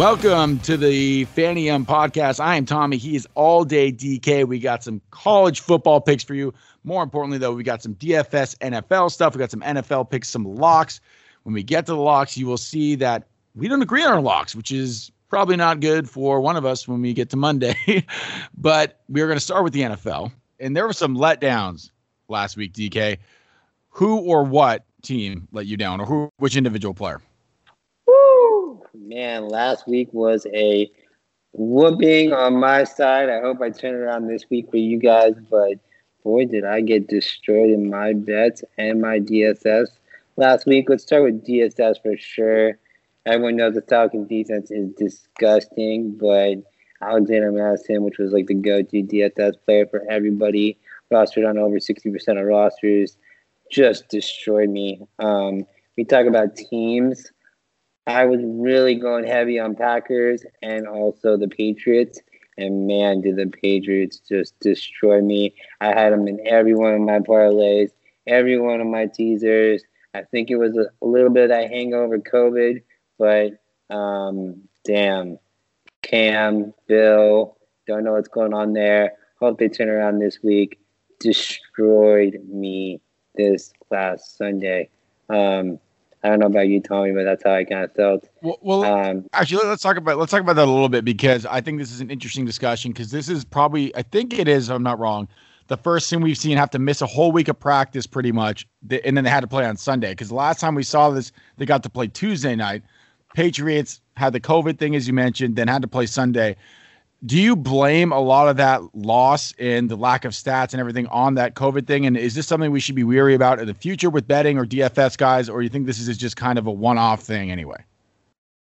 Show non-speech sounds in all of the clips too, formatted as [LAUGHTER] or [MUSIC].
Welcome to the Fanny M podcast. I am Tommy. He is all day DK. We got some college football picks for you. More importantly, though, we got some DFS NFL stuff. We got some NFL picks, some locks. When we get to the locks, you will see that we don't agree on our locks, which is probably not good for one of us when we get to Monday. [LAUGHS] but we're going to start with the NFL. And there were some letdowns last week, DK. Who or what team let you down, or who, which individual player? man, last week was a whooping on my side. I hope I turn around this week for you guys, but boy, did I get destroyed in my bets and my DFS last week. Let's start with DFS for sure. Everyone knows the Falcons defense is disgusting, but Alexander Mattison, which was like the go-to DFS player for everybody, rostered on over 60% of rosters, just destroyed me. Um, we talk about teams I was really going heavy on Packers and also the Patriots. And man, did the Patriots just destroy me. I had them in every one of my parlays, every one of my teasers. I think it was a, a little bit of that hangover COVID, but um, damn, Cam, Bill, don't know what's going on there. Hope they turn around this week. Destroyed me this last Sunday. Um, I don't know about you, Tommy, but that's how I kind of felt. Well, well um, actually, let's talk about let's talk about that a little bit because I think this is an interesting discussion because this is probably I think it is. I'm not wrong. The first thing we've seen have to miss a whole week of practice pretty much, and then they had to play on Sunday because the last time we saw this, they got to play Tuesday night. Patriots had the COVID thing, as you mentioned, then had to play Sunday do you blame a lot of that loss and the lack of stats and everything on that COVID thing? And is this something we should be weary about in the future with betting or DFS guys, or you think this is just kind of a one-off thing anyway?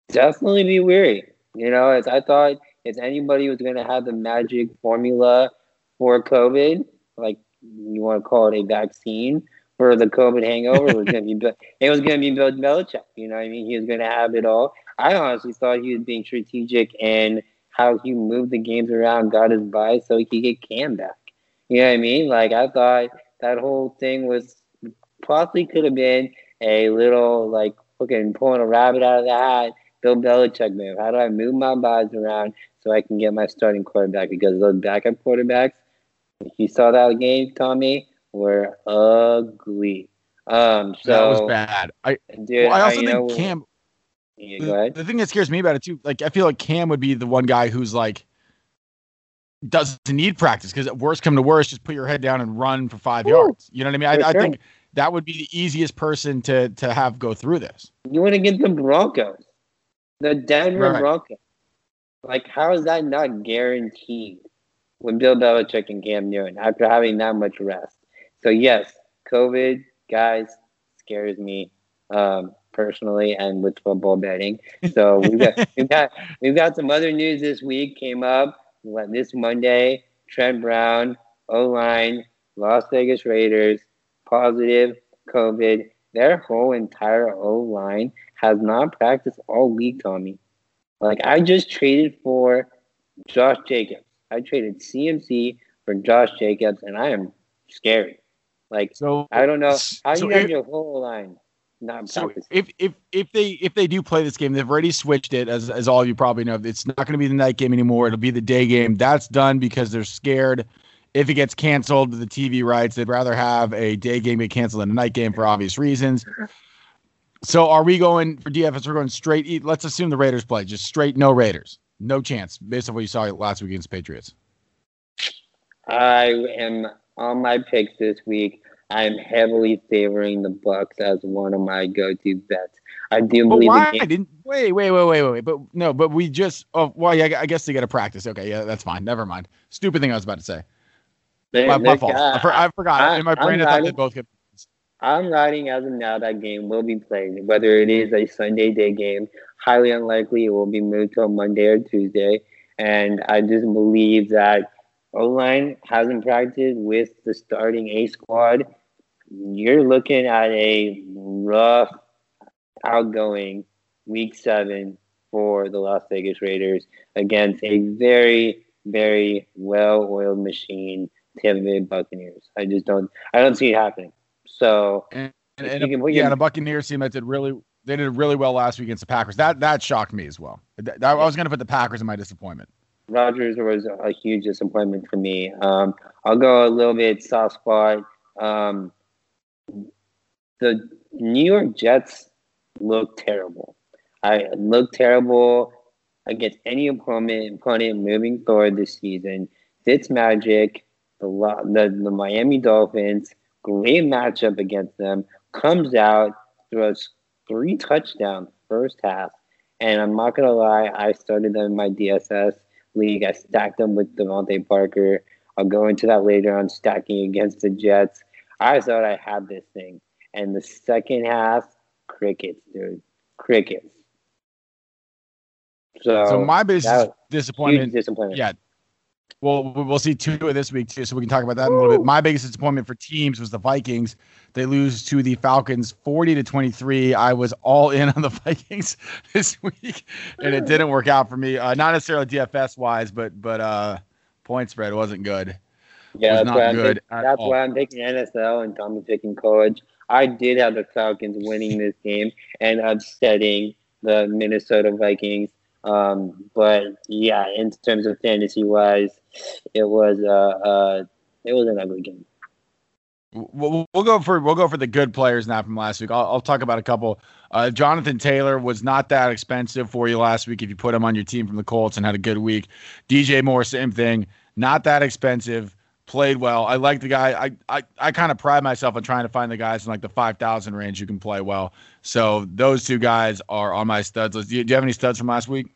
Definitely be weary. You know, as I thought, if anybody was going to have the magic formula for COVID, like you want to call it a vaccine for the COVID hangover, was going to be it was going to be Bill Belichick. You know, I mean, he was going to have it all. I honestly thought he was being strategic and – how he moved the games around, got his buy so he could get Cam back. You know what I mean? Like I thought that whole thing was possibly could have been a little like fucking pulling a rabbit out of the hat, Bill Belichick move. How do I move my buys around so I can get my starting quarterback? Because those backup quarterbacks, you saw that game, Tommy, were ugly. Um, so that was bad. I, dude, well, I also I, think know, Cam yeah, go ahead. The thing that scares me about it too, like I feel like Cam would be the one guy who's like doesn't need practice because worst come to worst, just put your head down and run for five Ooh, yards. You know what I mean? I, sure. I, think that would be the easiest person to to have go through this. You want to get the Broncos, the Denver right. Broncos. Like, how is that not guaranteed with Bill Belichick and Cam Newton after having that much rest? So yes, COVID, guys, scares me. Um, personally and with football betting. So we've got [LAUGHS] we've got we've got some other news this week came up this Monday. Trent Brown, O line, Las Vegas Raiders, positive COVID. Their whole entire O line has not practiced all week, Tommy. Like I just traded for Josh Jacobs. I traded CMC for Josh Jacobs, and I am scared. Like so, I don't know how so you have your whole line not so if if if they if they do play this game, they've already switched it as as all of you probably know. It's not going to be the night game anymore. It'll be the day game. That's done because they're scared. If it gets canceled, the TV rights, they'd rather have a day game get canceled than a night game for obvious reasons. So are we going for DFS? We're going straight. Let's assume the Raiders play just straight, no Raiders, no chance based on what you saw last week against Patriots. I am on my picks this week. I'm heavily favoring the Bucks as one of my go-to bets. I do but believe. Why game- didn't wait, wait, wait, wait, wait, But no, but we just. Oh, well, yeah, I guess they got to practice. Okay, yeah, that's fine. Never mind. Stupid thing I was about to say. My, my fault. I, for, I, forgot. I, In my brain, I thought they both could. I'm riding as of now that game will be played, whether it is a Sunday day game. Highly unlikely it will be moved to a Monday or Tuesday. And I just believe that O line hasn't practiced with the starting A squad. You're looking at a rough outgoing week seven for the Las Vegas Raiders against a very, very well-oiled machine Tampa Bay Buccaneers. I just don't. I don't see it happening. So and, and, and a, yeah, and a Buccaneers team that did really they did really well last week against the Packers. That that shocked me as well. I was going to put the Packers in my disappointment. Rodgers was a huge disappointment for me. Um, I'll go a little bit soft spot. Um, the New York Jets look terrible. I look terrible against any opponent opponent moving forward this season. Fitz Magic, the, the the Miami Dolphins, great matchup against them. Comes out throws three touchdowns first half, and I'm not gonna lie, I started them in my DFS league. I stacked them with DeVante Parker. I'll go into that later on stacking against the Jets. I thought I had this thing. And the second half, crickets, dude. Crickets. So, so my biggest disappointment, disappointment. Yeah. Well, we'll see two of this week too, so we can talk about that in a little bit. My biggest disappointment for teams was the Vikings. They lose to the Falcons 40 to 23. I was all in on the [LAUGHS] Vikings this week, and it didn't work out for me. Uh, not necessarily DFS wise, but but uh, point spread wasn't good. Yeah, that's, why I'm, taking, that's why I'm taking NFL and Tommy taking college. I did have the Falcons winning this game and upsetting the Minnesota Vikings. Um, but yeah, in terms of fantasy wise, it was uh, uh, it was an ugly game. We'll, we'll go for we'll go for the good players now from last week. I'll, I'll talk about a couple. Uh, Jonathan Taylor was not that expensive for you last week if you put him on your team from the Colts and had a good week. DJ Moore, same thing, not that expensive, played well. I like the guy. I I, I kind of pride myself on trying to find the guys in like the five thousand range who can play well. So those two guys are on my studs list. Do you, do you have any studs from last week?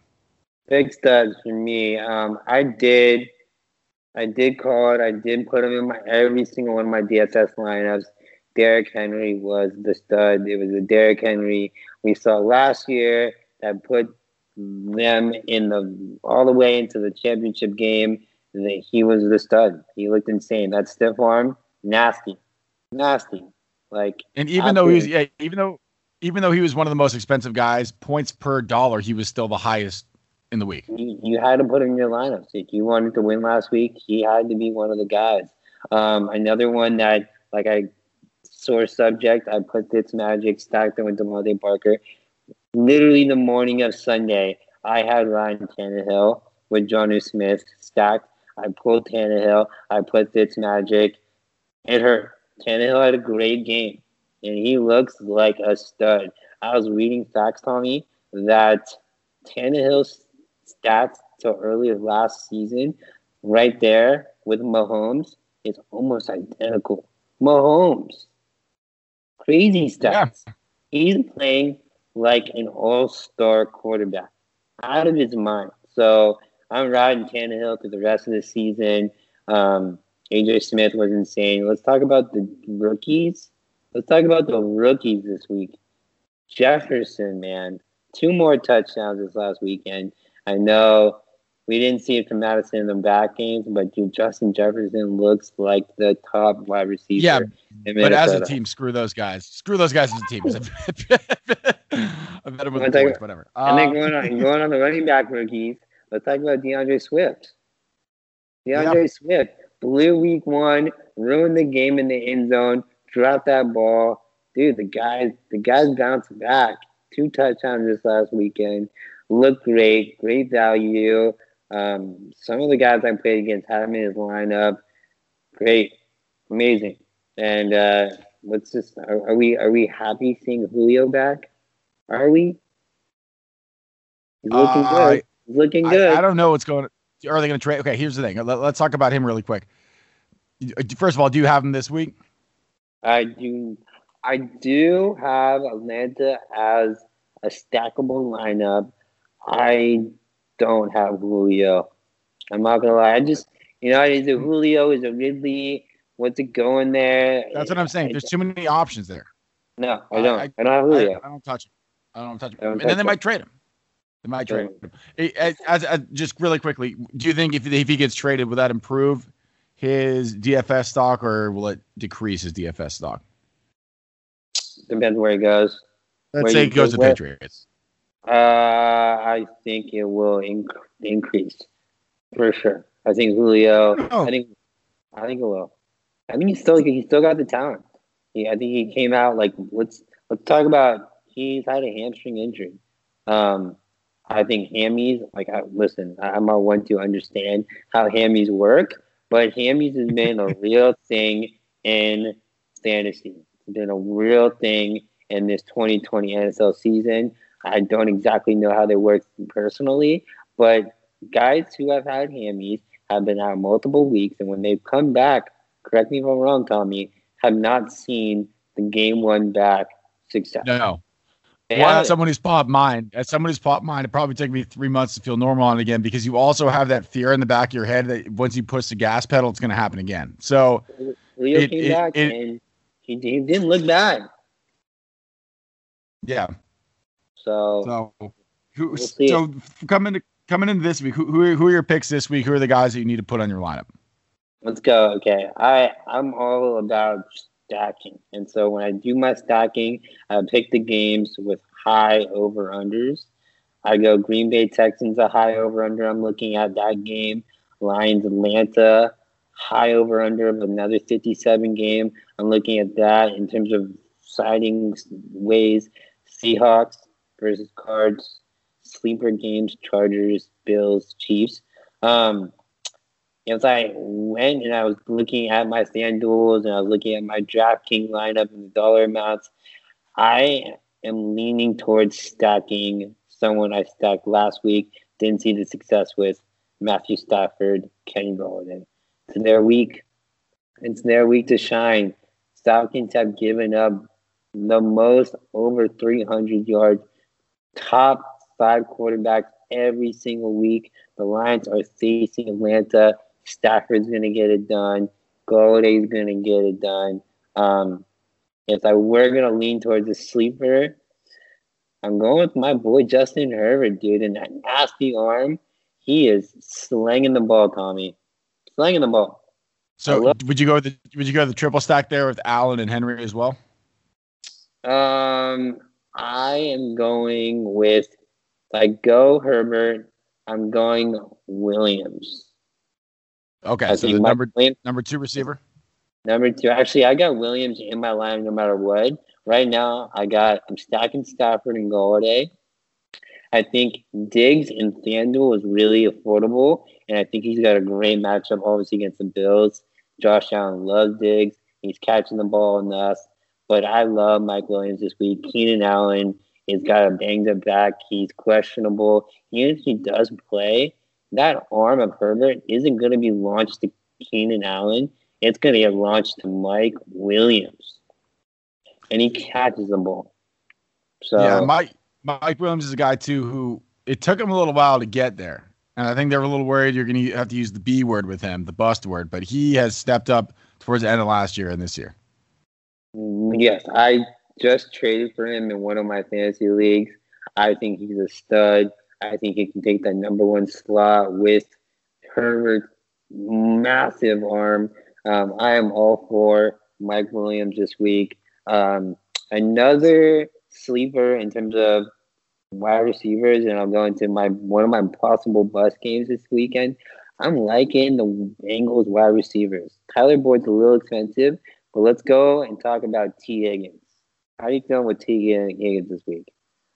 Big studs for me. Um, I did I did call it. I did put him in my every single one of my DFS lineups. Derrick Henry was the stud. It was the Derrick Henry we saw last year that put them in the all the way into the championship game. That he was the stud. He looked insane. That stiff arm, nasty, nasty. Like, and even though he was, yeah, even though, even though he was one of the most expensive guys, points per dollar, he was still the highest in the week. You, you had to put him in your lineup. If you wanted to win last week, he had to be one of the guys. Um, another one that, like I, sore subject, I put this magic stacked with DeVante Parker. Literally the morning of Sunday, I had Ryan Tannehill with Jonnu Smith stacked. I pulled Tannehill. I put Fitz Magic. It hurt. Tannehill had a great game, and he looks like a stud. I was reading facts, Tommy, that Tannehill's stats to earlier last season, right there with Mahomes, is almost identical. Mahomes, crazy stats. Yeah. He's playing like an all-star quarterback, out of his mind. So I'm riding Tannehill through the rest of the season. Um, AJ Smith was insane. Let's talk about the rookies. Let's talk about the rookies this week. Jefferson, man, two more touchdowns this last weekend. I know we didn't see it from Mattison in the back games, but dude, Justin Jefferson looks like the top wide receiver. Yeah, but as a team, screw those guys. Screw those guys as a team. [LAUGHS] I bet him with the points, whatever. And then going on, going on the running back rookies. Let's talk about DeAndre Swift. DeAndre yep. Swift blew week one, ruined the game in the end zone, dropped that ball. Dude, the guys, the guys bounced back. Two touchdowns this last weekend looked great, great value. Um, some of the guys I played against had him in his lineup. Great, amazing. And uh, let's just are, are, we are we happy seeing Julio back? Are we? He's looking uh, good. Looking good. I, I, don't know what's going. Are they going to trade? Okay, here's the thing. Let, let's talk about him really quick. First of all, do you have him this week? I do. I do have Atlanta as a stackable lineup. I don't have Julio. I'm not gonna lie. I just you know, is it Julio? Is it Ridley? What's it going there? That's what I'm saying. There's too many options there. No, I don't. I, I don't have Julio. I, I, don't touch him. I don't touch him. Don't and then they might trade him. They might trade him. As, as, just really quickly, do you think if if he gets traded, will that improve his DFS stock or will it decrease his DFS stock? Depends where he goes. Let's where say he goes to Patriots. Uh, I think it will inc- increase for sure. I think Julio. Oh. I think I think it will. I think he's still he still got the talent. He, I think he came out like let's let's talk about he's had a hamstring injury. Um, I think hammies like I, listen. I'm not one to understand how hammies work, but hammies has been a [LAUGHS] real thing in fantasy. It's been a real thing in this 2020 NFL season. I don't exactly know how they work personally, but guys who have had hammies have been out multiple weeks, and when they've come back, correct me if I'm wrong, Tommy, have not seen the game one back success. No. They Well, as someone who's popped mine, as someone who's popped mine, it probably took me three months to feel normal on it again because you also have that fear in the back of your head that once you push the gas pedal, it's going to happen again. So Leo it- came it- back it- and he, he didn't look bad. yeah. So, So who? We'll so coming to coming into this week, who who who are your picks this week? Who are the guys that you need to put on your lineup? let's go. Okay, I I'm all about stacking, and so when I do my stacking, I pick the games with high over unders. I go Green Bay Texans a high over under. I'm looking at that game. Lions Atlanta high over under of another 57 game. I'm looking at that in terms of siding ways. Seahawks versus Cards, sleeper games, Chargers, Bills, Chiefs. Um, as I went and I was looking at my FanDuels and I was looking at my DraftKings lineup and the dollar amounts, I am leaning towards stacking someone I stacked last week. Didn't see the success with Matthew Stafford, Kenny Golladay. It's their week. It's their week to shine. Falcons have given up the most over 300 yards, top five quarterbacks every single week. The Lions are facing Atlanta. Stafford's going to get it done. Golladay's going to get it done. Um, if I were going to lean towards a sleeper, I'm going with my boy Justin Herbert, dude. And that nasty arm, he is slanging the ball, Tommy. Slanging the ball. So love- would you go with the would you go with the triple stack there with Allen and Henry as well? Um, I am going with, if I go Herbert, I'm going Williams. Okay, I so the number Williams- number two receiver. Number two, actually, I got Williams in my line no matter what. Right now, I got I'm stacking Stafford and Golladay. I think Diggs and FanDuel is really affordable, and I think he's got a great matchup, obviously against the Bills. Josh Allen loves Diggs; he's catching the ball enough. But I love Mike Williams this week. Keenan Allen has got a banged up back; he's questionable. Even if he does play, that arm of Herbert isn't going to be launched to Keenan Allen it's going to get launched to Mike Williams, and he catches the ball. So yeah, Mike Mike Williams is a guy too who it took him a little while to get there, and I think they were a little worried you're going to have to use the B word with him, the bust word, but he has stepped up towards the end of last year and this year. yes, I just traded for him in one of my fantasy leagues. I think he's a stud. I think he can take that number one slot with Herbert's massive arm. Um, I am all for Mike Williams this week. Um, another sleeper in terms of wide receivers, and I'll go into my one of my possible bus games this weekend. I'm liking the Bengals wide receivers. Tyler Boyd's a little expensive, but let's go and talk about Tee Higgins. How are you feeling with Tee Higgins this week?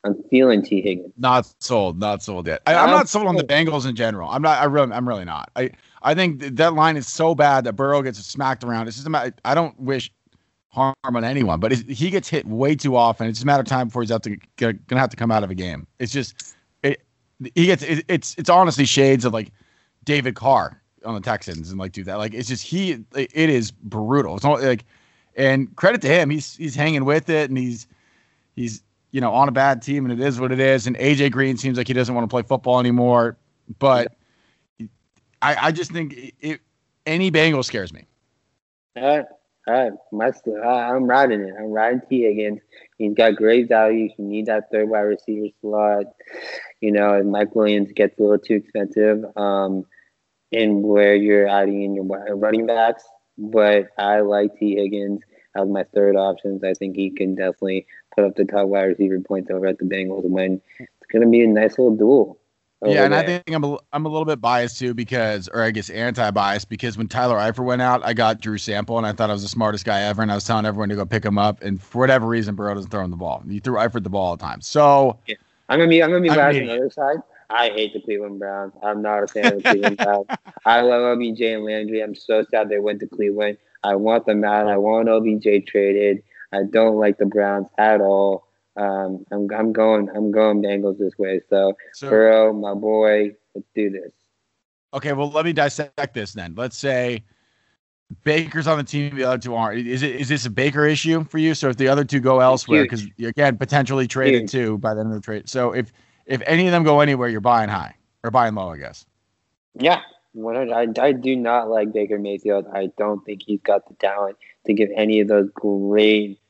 I'm feeling Tee Higgins. Not sold, not sold yet. I, I'm Not sold on the. Bengals in general. I'm not. I really, I'm really not. I, I think th- that line is so bad that Burrow gets smacked around. It's just a matter. I don't wish harm on anyone, but he gets hit way too often. It's just a matter of time before he's out to gonna have to come out of a game. It's just, it, he gets. It, it's it's honestly shades of like David Carr on the Texans and like do that. Like it's just he. It is brutal. It's not like, and credit to him. He's he's hanging with it and he's he's you know on a bad team and it is what it is. And AJ Green seems like he doesn't want to play football anymore. But I I just think it, any Bengal scares me. All right, all right. My, I- I'm riding it. I'm riding Tee Higgins. He's got great value. You need that third wide receiver slot. You know, and Mike Williams gets a little too expensive. Um, in where you're adding in your running backs, but I like Tee Higgins as my third options. I think he can definitely put up the top wide receiver points over at the Bengals and win. It's going to be a nice little duel. Yeah, and there. I think I'm a, I'm a little bit biased too because, or I guess anti-biased because when Tyler Eifert went out, I got Drew Sample and I thought I was the smartest guy ever, and I was telling everyone to go pick him up, and for whatever reason, Burrow doesn't throw him the ball. He threw Eifert the ball all the time. So yeah. I'm gonna be I'm gonna be biased on the other side. I hate the Cleveland Browns. I'm not a fan of the Cleveland [LAUGHS] Browns. I love OBJ and Landry. I'm so sad they went to Cleveland. I want them out. I want OBJ traded. I don't like the Browns at all. Um, I'm I'm going I'm going Bengals this way. So, so Burrow, my boy, let's do this. Okay, well let me dissect this then. Let's say Baker's on the team, the other two aren't. Is it is this a Baker issue for you? So if the other two go elsewhere, because again potentially traded Huge. too by the end of the trade. So if if any of them go anywhere, you're buying high or buying low, I guess. Yeah, I, I do not like Baker Mayfield. I don't think he's got the talent to give any of those great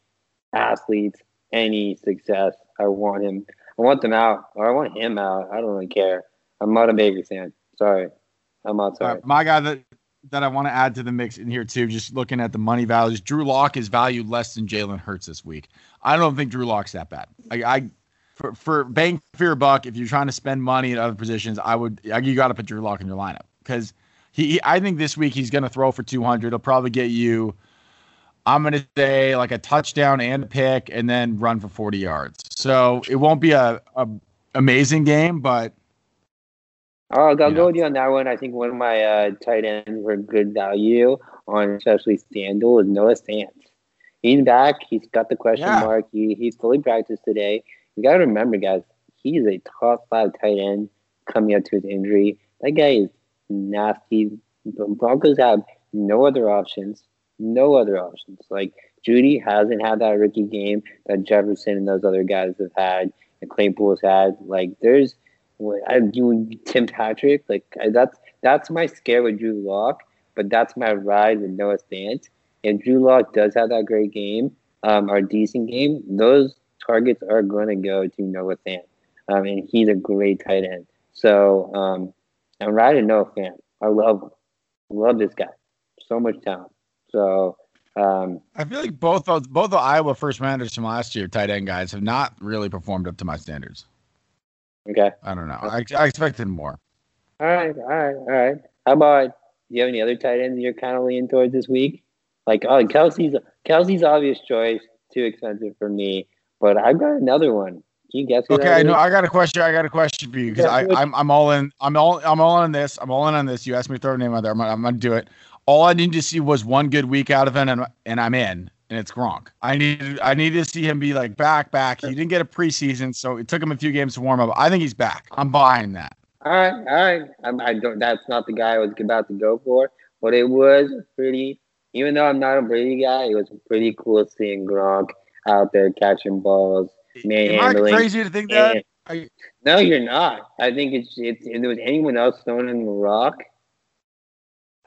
athletes any success. I want him. I want them out, or I want him out. I don't really care. I'm not a Baker fan. Sorry, I'm outside. Uh, my guy that that I want to add to the mix in here too, just looking at the money values. Drew Lock is valued less than Jalen Hurts this week. I don't think Drew Lock's that bad. I, I for for bang for your buck, if you're trying to spend money at other positions, I would you got to put Drew Lock in your lineup because he, I think this week he's going to throw for 200. He'll probably get you. I'm going to say like a touchdown and a pick, and then run for 40 yards. So it won't be a, a amazing game, but Oh, I'll go know. with you on that one. I think one of my uh, tight ends were good value on especially Standal is Noah Fant. He's back. He's got the question yeah. mark. He he's fully practiced today. You got to remember, guys, he's a top five tight end coming up to his injury. That guy is The Broncos have no other options. No other options. Like Jeudy hasn't had that rookie game that Jefferson and those other guys have had, and Claypool's had. Like there's I do Tim Patrick. Like that's that's my scare with Drew Lock, but that's my ride with Noah Fant. If Drew Lock does have that great game, um, or decent game, those targets are going to go to Noah Fant. Um, and he's a great tight end. So um, I'm riding Noah Fant. I love him. I love this guy. So much talent. So um, I feel like both of both the Iowa first rounders from last year, tight end guys, have not really performed up to my standards. Okay. I don't know. I, I expected more. All right, all right, all right. How about do you have any other tight ends you're kind of leaning towards this week? Like, oh, Kelsey's Kelce's obvious choice, too expensive for me, but I've got another one. Can you guess? Okay, I know. I got a question. I got a question for you because I'm I'm all in. I'm all I'm all in on this. I'm all in on this. You asked me to throw a name out there. I'm, I'm gonna do it. All I need to see was one good week out of him, and and I'm in and it's Gronk. I need I need to see him be like back back. He didn't get a preseason, so it took him a few games to warm up. I think he's back. I'm buying that. All right, all right. I'm, I don't. That's not the guy I was about to go for, but it was pretty. Even though I'm not a Brady guy, it was pretty cool seeing Gronk out there catching balls, Am I crazy to think that? I, no, you're not. I think it's, it's if there was anyone else throwing in the rock,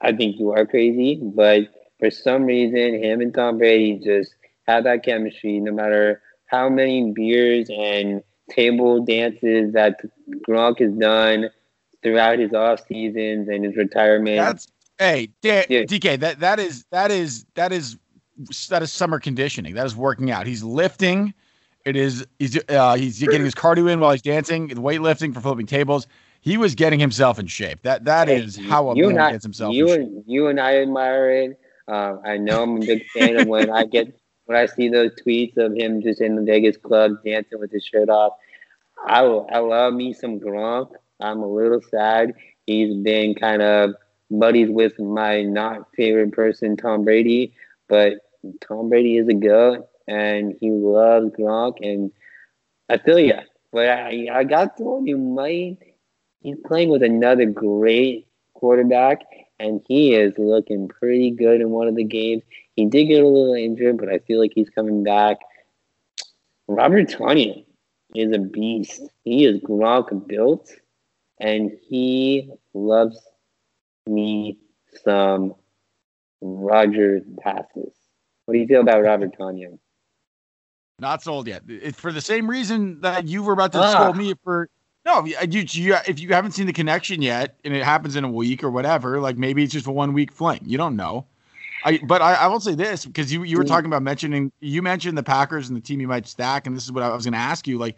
I think you are crazy. But for some reason, him and Tom Brady just have that chemistry. No matter how many beers and table dances that Gronk has done throughout his off seasons and his retirement. That's hey, D- yeah. DK. That that is that is that is that is summer conditioning. That is working out. He's lifting. It is he's uh, he's getting his cardio in while he's dancing, weightlifting for flipping tables. He was getting himself in shape. That that hey, is how a man I, gets himself. You and you and I admire it. Uh, I know I'm a big fan of when I get when I see those tweets of him just in the Vegas club dancing with his shirt off. I I love me some Gronk. I'm a little sad. He's been kind of buddies with my not favorite person, Tom Brady, but Tom Brady is a goat and he loves Gronk and I feel you. But I, I got told you might he's playing with another great quarterback and he is looking pretty good in one of the games. He did get a little injured, but I feel like he's coming back. Robert Tonyan is a beast. He is Gronk built, and he loves me some Roger passes. What do you feel about Robert Tonyan? Not sold yet. It's for the same reason that you were about to ah. scold me for no, you, you, if you haven't seen the connection yet, and it happens in a week or whatever, like maybe it's just a one week fling. You don't know. I, but I, I will say this because you, you were talking about mentioning you mentioned the Packers and the team you might stack, and this is what I was going to ask you. Like,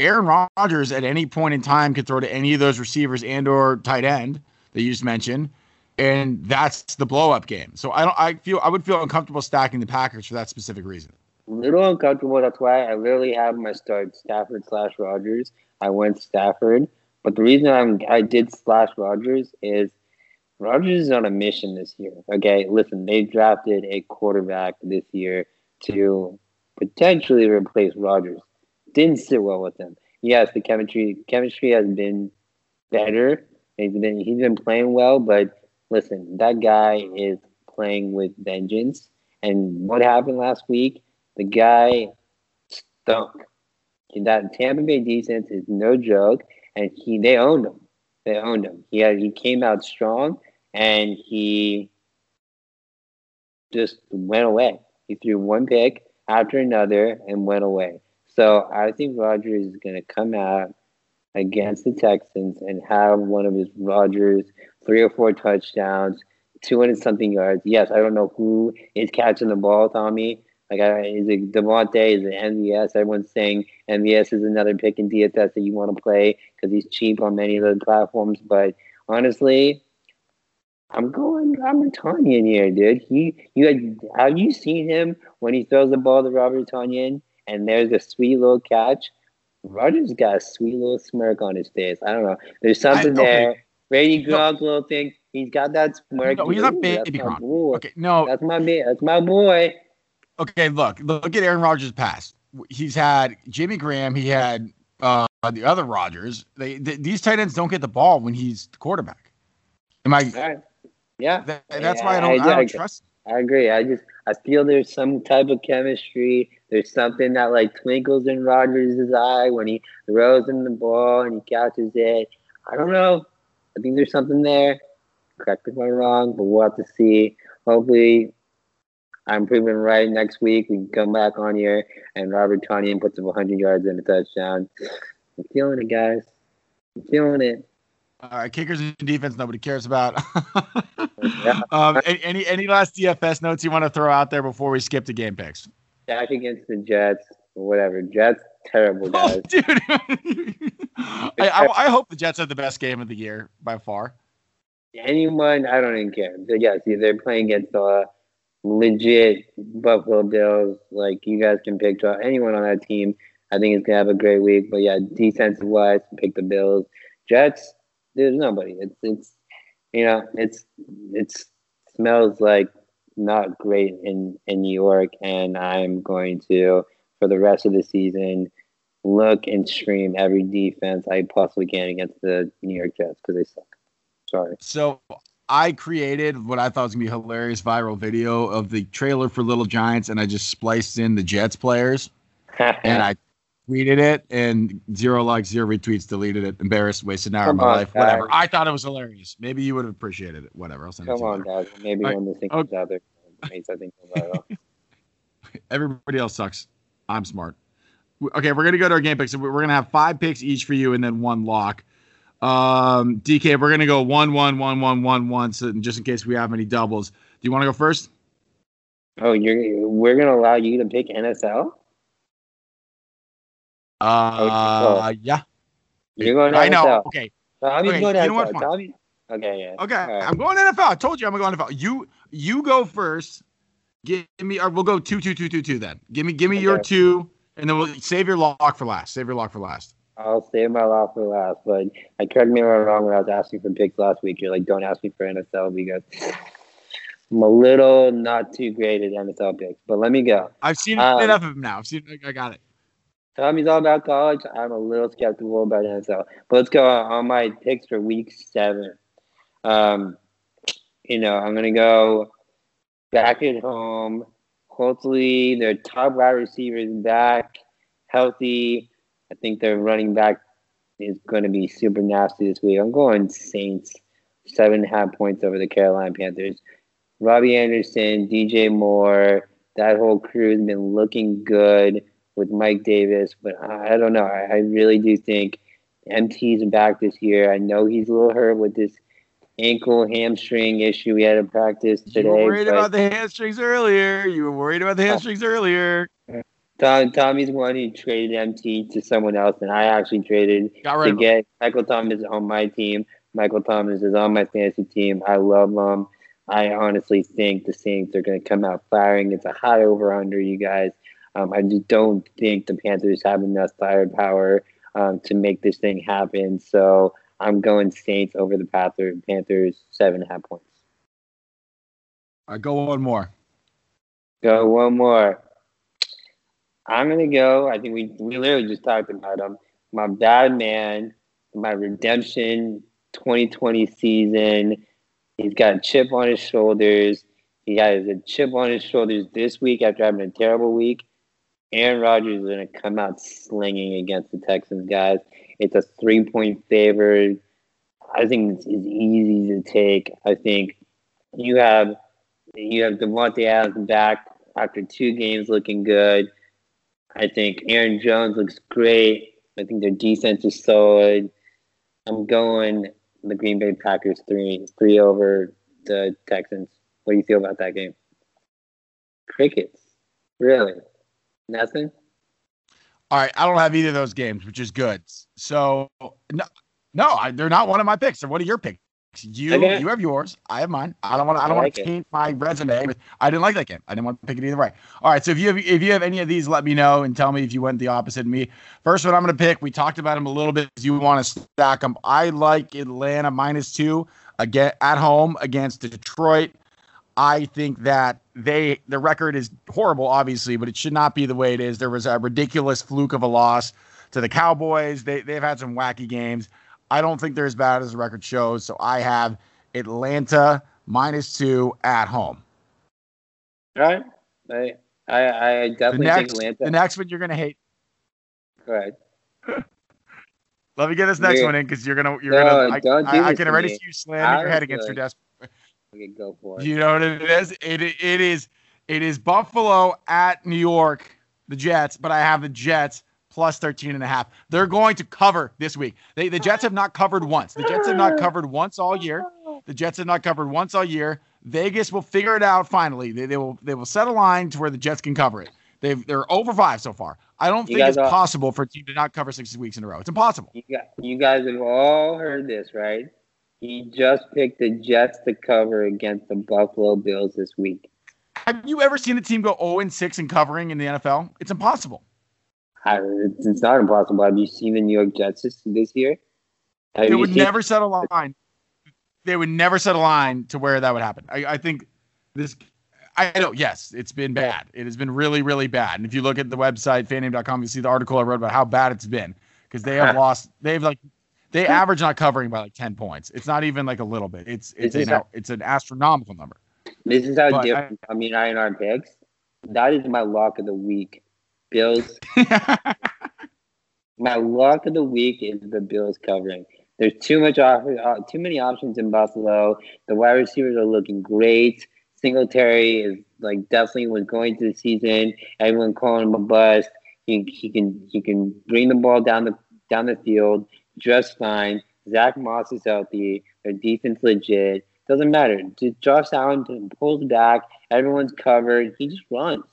Aaron Rodgers at any point in time could throw to any of those receivers and or tight end that you just mentioned, and that's the blow up game. So I don't. I feel I would feel uncomfortable stacking the Packers for that specific reason. Little uncomfortable. That's why I literally have my start Stafford slash Rodgers. I went Stafford, but the reason I'm I did slash Rodgers is Rodgers is on a mission this year. Okay, listen, they drafted a quarterback this year to potentially replace Rodgers. Didn't sit well with him. Yes, the chemistry chemistry has been better. He's been he's been playing well, but listen, that guy is playing with vengeance. And what happened last week? The guy stunk. That Tampa Bay defense is no joke, and he they owned him. They owned him. He had, he came out strong, and he just went away. He threw one pick after another and went away. So I think Rodgers is going to come out against the Texans and have one of his Rodgers three or four touchdowns, 200 something yards. Yes, I don't know who is catching the ball, Tommy. Like, I, is it Davante? Is it MVS? Everyone's saying MVS is another pick in DFS that you want to play because he's cheap on many of the platforms. But honestly, I'm going Robert Tonyan here, dude. He, you had, have you seen him when he throws the ball to Robert Tonyan and there's a sweet little catch? Rodgers got a sweet little smirk on his face. I don't know. There's something I, okay. there. Brady Gronk no. little thing. He's got that smirk. No, he's not baby Gronk. Okay, no, that's my man. That's my boy. Okay, look, look at Aaron Rodgers' past. He's had Jimmy Graham. He had uh, the other Rodgers. They, they, these tight ends don't get the ball when he's the quarterback. Am I? Right. Yeah. That, that's yeah, why I don't, I, I don't I, trust. I agree. I just I feel there's some type of chemistry. There's something that like twinkles in Rodgers' eye when he throws him the ball and he catches it. I don't know. I think there's something there. Correct me if I'm wrong, but we'll have to see. Hopefully, I'm proving right next week. We can come back on here and Robert Tonyan puts up 100 yards and a touchdown. I'm feeling it, guys. I'm feeling it. All right, kickers and defense, nobody cares about. [LAUGHS] yeah. [LAUGHS] um, any any last DFS notes you want to throw out there before we skip to game picks? Back against the Jets, whatever. Jets, terrible [LAUGHS] oh, guys. Oh, dude. I, I, I, hope the Jets have the best game of the year by far. Anyone, I don't even care. But yes, they're playing against the legit Buffalo Bills. Like you guys can pick anyone on that team. I think it's gonna have a great week. But yeah, defensive wise, pick the Bills. Jets, there's nobody. It's it's you know it's it's smells like not great in in New York, and I'm going to for the rest of the season look and stream every defense I possibly can against the New York Jets because they suck. Sorry. So I created what I thought was gonna be a hilarious viral video of the trailer for Little Giants, and I just spliced in the Jets players, [LAUGHS] and I tweeted it, and zero likes, zero retweets, deleted it. Embarrassed, wasted an hour Come of my on, life. Guys. Whatever. I thought it was hilarious. Maybe you would have appreciated it. Whatever. I'll send Come it to on, guys. Maybe All when right. this thing comes out there, I think [LAUGHS] Everybody else sucks. I'm smart. Okay, we're gonna go to our game picks. We're gonna have five picks each for you, and then one lock. Um, DK, we're gonna go one, one, one, one, one, one. So just in case we have any doubles, do you want to go first? Oh, you're we're gonna allow you to pick NFL. Uh, yeah. You're going I know. Okay. I'm okay. going you know what? Fine. Okay, yeah. Okay, right. I'm going NFL. I told you I'm going to NFL. You you go first. Give me, or we'll go two, two, two, two, two. Then give me, give me okay. your two, and then we'll save your lock for last. Save your lock for last. I'll save my lock for last. But I correct me if I'm wrong when I was asking for picks last week. You're like, don't ask me for NFL because I'm a little not too great at NFL picks. But let me go. I've seen um, enough of them now. I've seen. I got it. Tommy's all about college. I'm a little skeptical about NFL. But let's go on my picks for week seven. Um, you know, I'm gonna go back at home. Hopefully, their top wide receivers back, healthy. I think their running back is going to be super nasty this week. I'm going Saints, seven and a half points over the Carolina Panthers. Robbie Anderson, DJ Moore, that whole crew has been looking good with Mike Davis, but I, don't know. I, I, really do think MT's back this year. I know he's a little hurt with this ankle hamstring issue we had in practice today. You were worried but, about the hamstrings earlier. You were worried about the oh. hamstrings earlier. Tom, Tommy's one who traded MT to someone else, and I actually traded to get Michael Thomas on my team. Michael Thomas is on my fantasy team. I love him. I honestly think the Saints are going to come out firing. It's a high over under, you guys. Um, I just don't think the Panthers have enough firepower um, to make this thing happen. So I'm going Saints over the Panthers. Panthers seven and a half points. I right, go one more. Go one more. I'm gonna go. I think we we literally just talked about him. My bad man, my redemption 2020 season. He's got a chip on his shoulders. He has a chip on his shoulders this week after having a terrible week. Aaron Rodgers is going to come out slinging against the Texans, guys. It's a three point favorite. I think it's, it's easy to take. I think you have you have Davante Adams back after two games looking good. I think Aaron Jones looks great. I think their defense is solid. I'm going the Green Bay Packers three three over the Texans. What do you feel about that game? Crickets. Really? Nothing? All right, I don't have either of those games, which is good. So no, no, I, they're not one of my picks. They're one of your picks. You okay. you have yours. I have mine. I don't want. I don't want to paint my resume. I didn't like that game. I didn't want to pick it either way. All right. So if you have if you have any of these, let me know and tell me if you went the opposite of me. First one I'm going to pick. We talked about them a little bit. You want to stack them. I like Atlanta minus two again at home against Detroit. I think that they the record is horrible, obviously, but it should not be the way it is. There was a ridiculous fluke of a loss to the Cowboys. They they've had some wacky games. I don't think they're as bad as the record shows. So I have Atlanta minus two at home. All right. I I, I definitely the next, think Atlanta. The next one you're gonna hate. Go ahead. [LAUGHS] Let me get this next you're, one in because you're gonna you're no, gonna I, I, I can already see you slamming your head against your desk. Okay, go for it. You know what it is? It it is it is Buffalo at New York, the Jets, but I have the Jets plus 13 and a half. They're going to cover this week. They, the Jets have not covered once. The Jets have not covered once all year. The Jets have not covered once all year. Vegas will figure it out finally. They, they will they will set a line to where the Jets can cover it. They've they're over five so far. I don't you think it's all, possible for a team to not cover six weeks in a row. It's impossible. You, got, you guys have all heard this, right? He just picked the Jets to cover against the Buffalo Bills this week. Have you ever seen a team go 0 6 in covering in the NFL? It's impossible. It's not impossible. Have you seen the New York Jets this, year? Have they would seen- never set a line. They would never set a line to where that would happen. I, I think this. I know. Yes, it's been bad. It has been really, really bad. And if you look at the website fanname.com, you see the article I wrote about how bad it's been because they have [LAUGHS] lost. They've like they average not covering by like ten points. It's not even like a little bit. It's it's an how, it's an astronomical number. This is how but different. I, I mean, I in our picks. That is my lock of the week. Bills. [LAUGHS] My lock of the week is the Bills covering. There's too much off, uh, too many options in Buffalo. The wide receivers are looking great. Singletary is like definitely was going to the season. Everyone calling him a bust. He, he can he can bring the ball down the down the field just fine. Zack Moss is healthy. Their defense legit. Doesn't matter. Josh Allen pulls back. Everyone's covered. He just runs.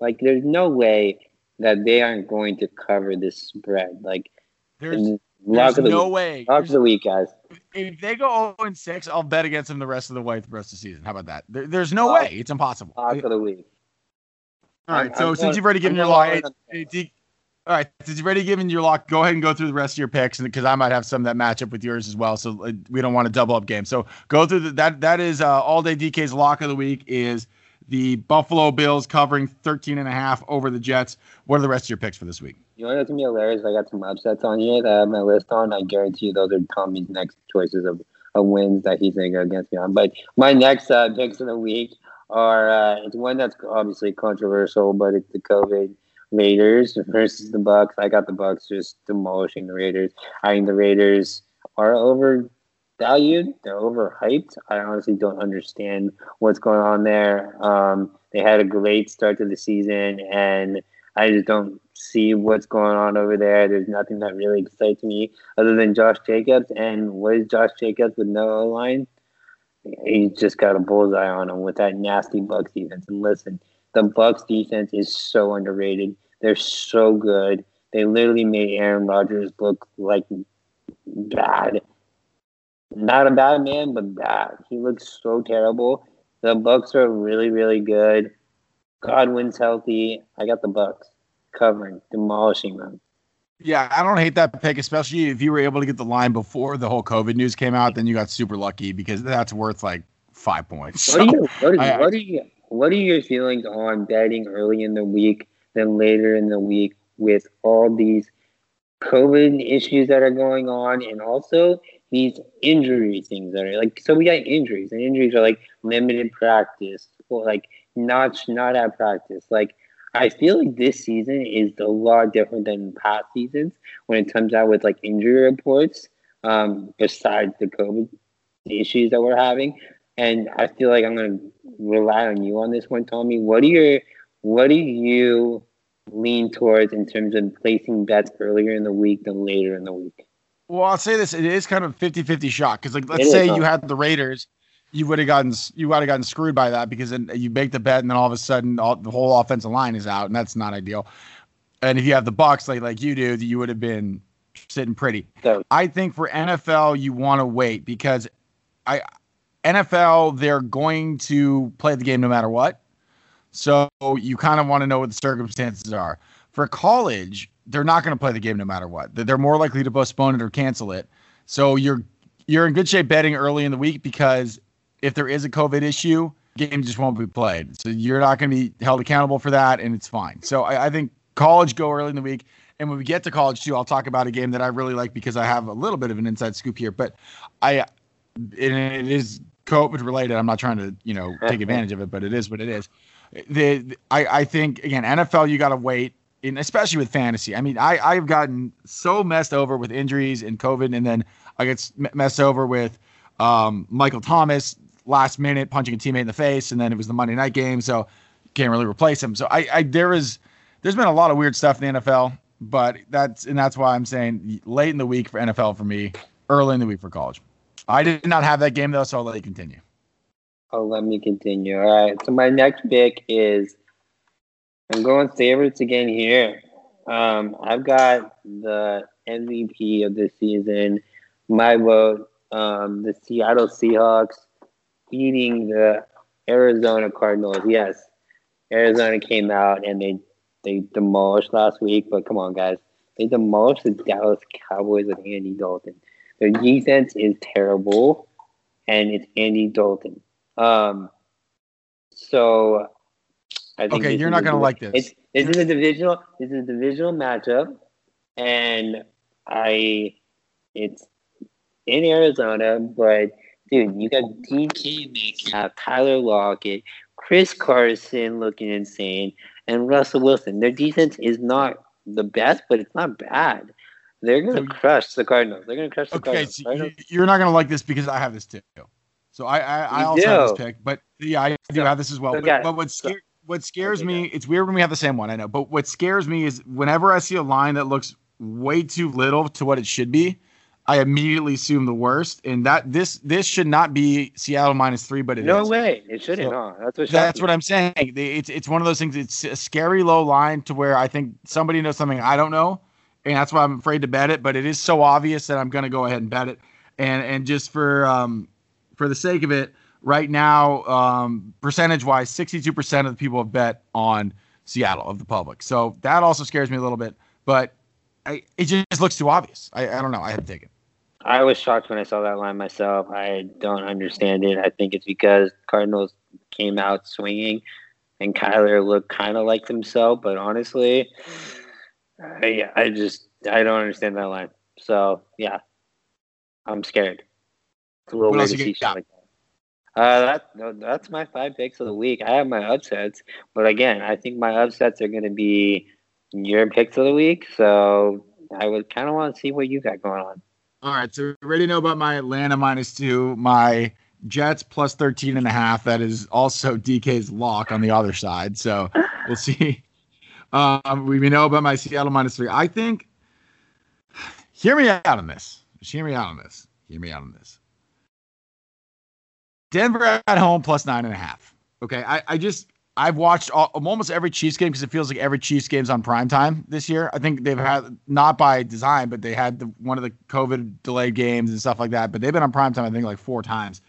Like, there's no way that they aren't going to cover this spread. Like, there's, there's no way. Lock of the week, guys. If they go 0 and 6, I'll bet against them the rest of the way, the rest of the season. How about that? There, there's no way. It's impossible. Lock of the week. All right. I'm, so I'm since going, you've already given I'm your lock, all right, since you've already given your lock, go ahead and go through the rest of your picks, because I might have some that match up with yours as well. So uh, we don't want to double up games. So go through the, that. That is uh, all day DK's lock of the week is the Buffalo Bills covering 13 and a half over the Jets. What are the rest of your picks for this week? You know what's gonna be hilarious? I got some upsets on here that I have my list on. I guarantee you those are Tommy's next choices of, of wins that he's gonna go against me on. But my next uh, picks of the week are uh, it's one that's obviously controversial, but it's the COVID Raiders versus the Bucks. I got the Bucks just demolishing the Raiders. I think the Raiders are over valued. They're overhyped. I honestly don't understand what's going on there. Um, they had a great start to the season, and I just don't see what's going on over there. There's nothing that really excites me other than Josh Jacobs. And what is Josh Jacobs with no line? He's just got a bullseye on him with that nasty Bucks defense. And listen, the Bucks defense is so underrated. They're so good. They literally made Aaron Rodgers look like bad. Not a bad man, but bad. He looks so terrible. The Bucks are really, really good. Godwin's healthy. I got the Bucks covering, demolishing them. Yeah, I don't hate that pick, especially if you were able to get the line before the whole COVID news came out. Then you got super lucky because that's worth like five points. What, are, [LAUGHS] what, are, I, what, are, you, what are your feelings on betting early in the week, then later in the week with all these COVID issues that are going on, and also these injury things that are like so we got injuries, and injuries are like limited practice or like not not at practice, like I feel like this season is a lot different than past seasons when it comes out with like injury reports. Um, besides the COVID issues that we're having, and I feel like I'm gonna rely on you on this one, Tommy. What are your what do you lean towards in terms of placing bets earlier in the week than later in the week? Well, I'll say this: it is kind of 50-50 shot because, like, let's it say is, huh? you had the Raiders you would have gotten you would have gotten screwed by that because then you make the bet and then all of a sudden all, the whole offensive line is out and that's not ideal. And if you have the Bucs like like you do, you would have been sitting pretty. So, I think for NFL you want to wait because I NFL they're going to play the game no matter what. So you kind of want to know what the circumstances are. For college, they're not going to play the game no matter what. They're more likely to postpone it or cancel it. So you're you're in good shape betting early in the week because if there is a COVID issue, game just won't be played. So you're not going to be held accountable for that, and it's fine. So I, I, think college go early in the week. And when we get to college too, I'll talk about a game that I really like because I have a little bit of an inside scoop here. But I, it is COVID related. I'm not trying to you know take [LAUGHS] advantage of it, but it is what it is. The, the I, I think again NFL you got to wait. In, especially with fantasy. I mean, I, I've gotten so messed over with injuries and COVID, and then I get messed over with um, Michael Thomas last minute punching a teammate in the face, and then it was the Monday night game, so can't really replace him. So I, I there is there's been a lot of weird stuff in the NFL, but that's and that's why I'm saying late in the week for NFL for me, early in the week for college. I did not have that game though, so I'll let you continue. Oh, let me continue. All right. So my next pick is I'm going favorites again here. Um, I've got the MVP of this season. My vote, um, the Seattle Seahawks beating the Arizona Cardinals. Yes, Arizona came out and they they demolished last week. But come on, guys, they demolished the Dallas Cowboys with Andy Dalton. Their defense is terrible, and it's Andy Dalton. Um, so I think okay, you're not gonna like this. It's, this is a divisional. This is a divisional matchup, and I it's in Arizona, but dude, you got DK Metcalf, Tyler Lockett, Chris Carson looking insane, and Russell Wilson. Their defense is not the best, but it's not bad. They're gonna crush the Cardinals. They're gonna crush the okay, Cardinals. Okay, so you're not gonna like this because I have this too. So I I, I also do. have this pick, but yeah, I do so, have this as well. So but, but what, scare, what scares okay, me, it's weird when we have the same one, I know. But what scares me is whenever I see a line that looks way too little to what it should be, I immediately assume the worst, and that this this should not be Seattle minus three, but it no is. way, it shouldn't. So That's what. That's what I'm saying. It's it's one of those things. It's a scary low line to where I think somebody knows something I don't know, and that's why I'm afraid to bet it. But it is so obvious that I'm going to go ahead and bet it, and and just for um for the sake of it, right now, um percentage wise, 62 percent of the people have bet on Seattle of the public. So that also scares me a little bit, but. I, it just looks too obvious. I, I don't know. I had to take it. I was shocked when I saw that line myself. I don't understand it. I think it's because Cardinals came out swinging, and Kyler looked kind of like himself. But honestly, I, I just I don't understand that line. So yeah, I'm scared. It's a little what weird to see like. Uh, that that's my five picks of the week. I have my upsets, but again, I think my upsets are going to be your picks of the week. So I would kind of want to see what you got going on. All right, so we already know about my Atlanta minus two, my Jets plus 13 and a half. That is also [LAUGHS] DK's lock on the other side. So we'll see. [LAUGHS] Um, we know about my Seattle minus three. I think, [SIGHS] hear me out on this. Hear me out on this. Hear me out on this. Denver at home plus nine and a half. Okay. I, I just, I've watched all, almost every Chiefs game because it feels like every Chiefs game's on prime time this year. I think they've had not by design, but they had the, one of the COVID delayed games and stuff like that. But they've been on prime time, I think, like four times.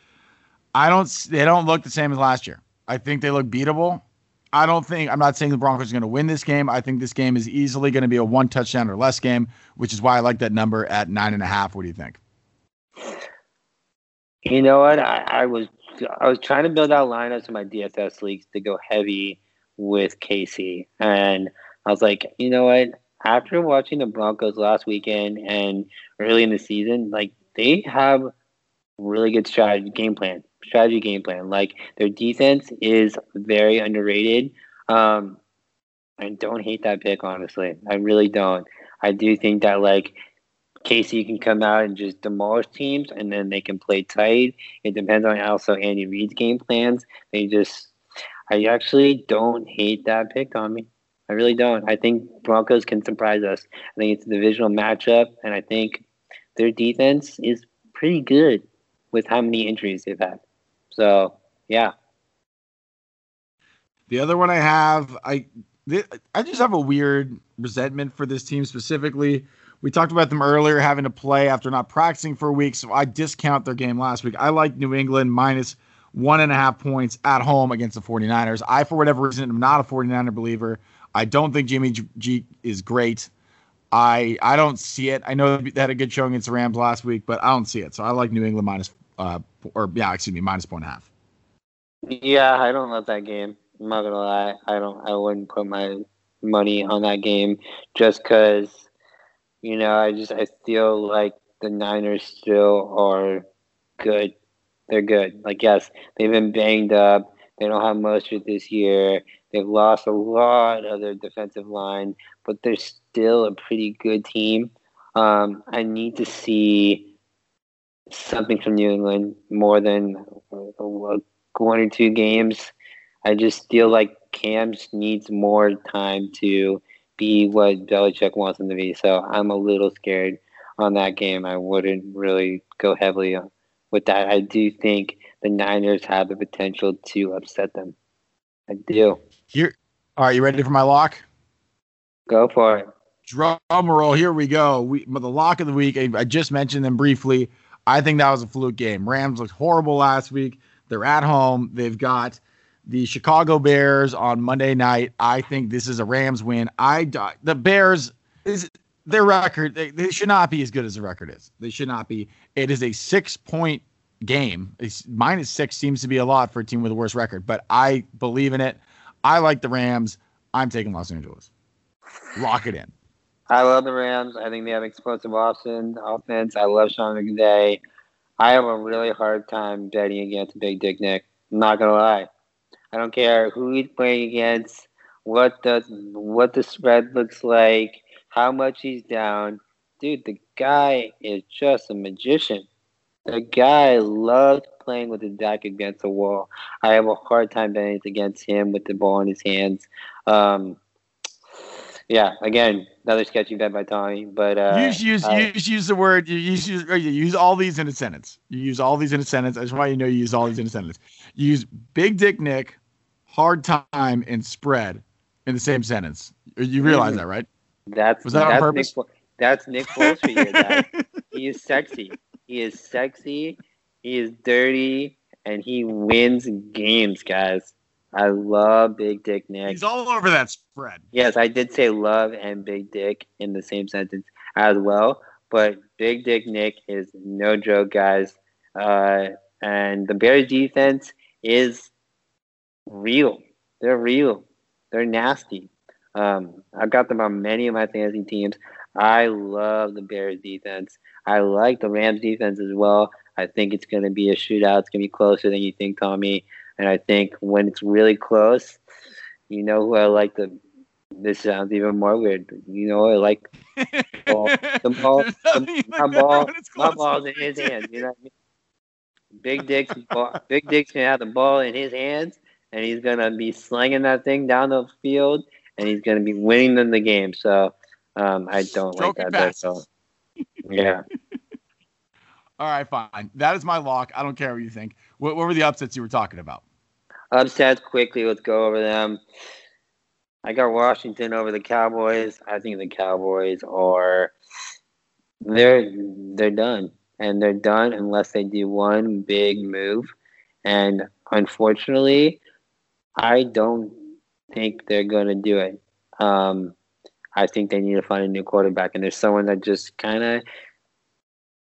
I don't. They don't look the same as last year. I think they look beatable. I don't think. I'm not saying the Broncos are going to win this game. I think this game is easily going to be a one touchdown or less game, which is why I like that number at nine and a half. What do you think? You know what? I, I was I was trying to build out lineups in my DFS leagues to go heavy with KC, and I was like, you know what? After watching the Broncos last weekend and early in the season, like they have really good strategy game plan, strategy game plan. Like their defense is very underrated. Um, I don't hate that pick, honestly. I really don't. I do think that like KC can come out and just demolish teams, and then they can play tight. It depends on also Andy Reid's game plans. They just, I actually don't hate that pick on me. I really don't. I think Broncos can surprise us. I think it's a divisional matchup, and I think their defense is pretty good with how many injuries they've had. So, yeah. The other one I have, I I just have a weird resentment for this team specifically we talked about them earlier having to play after not practicing for a week, so I discount their game last week. I like New England minus one and a half points at home against the 49ers. I, for whatever reason, am not a 49er believer. I don't think Jimmy G is great. I I don't see it. I know they had a good showing against the Rams last week, but I don't see it. So I like New England minus uh or yeah, excuse me, minus point and a half. Yeah, I don't love that game. I'm not gonna lie. I don't. I wouldn't put my money on that game just because you know, I just I feel like the Niners still are good. They're good. Like yes, they've been banged up. They don't have Mostert this year. They've lost a lot of their defensive line, but they're still a pretty good team. Um, I need to see something from New England more than one or two games. I just feel like Cam needs more time to be what Belichick wants them to be. So I'm a little scared on that game. I wouldn't really go heavily with that. I do think the Niners have the potential to upset them. I do. You're all right. You ready for my lock? Go for it. Drum roll. Here we go. We the lock of the week. I just mentioned them briefly. I think that was a fluke game. Rams looked horrible last week. They're at home. They've got the Chicago Bears on Monday night. I think this is a Rams win. I the Bears is their record. They, they should not be as good as the record is. They should not be. It is a six point game. It's, minus six seems to be a lot for a team with a worse record, but I believe in it. I like the Rams. I'm taking Los Angeles. Lock it in. I love the Rams. I think they have explosive offense. Offense. I love Sean McVay. I have a really hard time betting against Big Dick Nick. I'm not gonna lie. I don't care who he's playing against, what the what the spread looks like, how much he's down. Dude, the guy is just a magician. The guy loves playing with his back against the wall. I have a hard time betting against him with the ball in his hands. Um, yeah, again, another sketchy bet by Tommy. But uh, you use I, you use the word you use you use all these in a sentence. You use all these in a sentence. I just want you to know you use all these in a sentence. You use Big Dick Nick hard time and spread in the same sentence. You realize mm-hmm. that, right? That's was that that's on purpose? Nick, that's Nick Foles for you. he is sexy. He is sexy. He is dirty, and he wins games, guys. I love Big Dick Nick. He's all over that spread. Yes, I did say love and Big Dick in the same sentence as well. But Big Dick Nick is no joke, guys. Uh, and the Bears defense is real. They're real. They're nasty. Um, I've got them on many of my fantasy teams. I love the Bears defense. I like the Rams defense as well. I think it's going to be a shootout. It's going to be closer than you think, Tommy. And I think when it's really close, you know who I like the. This sounds even more weird. You know, I like ball, the ball, the, [LAUGHS] my ball, my ball's in his hands. You know what I mean? Big Dick's ball, Big Dick's gonna have the ball in his hands, and he's gonna be slinging that thing down the field, and he's gonna be winning them the game. So um, I don't Stroke like that. Bet, so [LAUGHS] yeah. All right, fine. That is my lock. I don't care what you think. What, what were the upsets you were talking about? Upsets quickly. Let's go over them. I got Washington over the Cowboys. I think the Cowboys are they're they're done, and they're done unless they do one big move. And unfortunately, I don't think they're going to do it. Um, I think they need to find a new quarterback, and there's someone that just kind of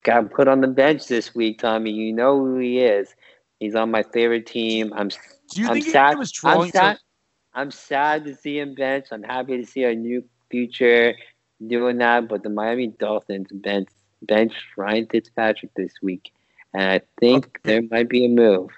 got put on the bench this week. Tommy, you know who he is. He's on my favorite team. I'm. Do you I'm think sad. he was trolling? I'm sad. I'm sad to see him bench. I'm happy to see our new future doing that. But the Miami Dolphins bench bench Ryan Fitzpatrick this week, and I think Okay. there might be a move.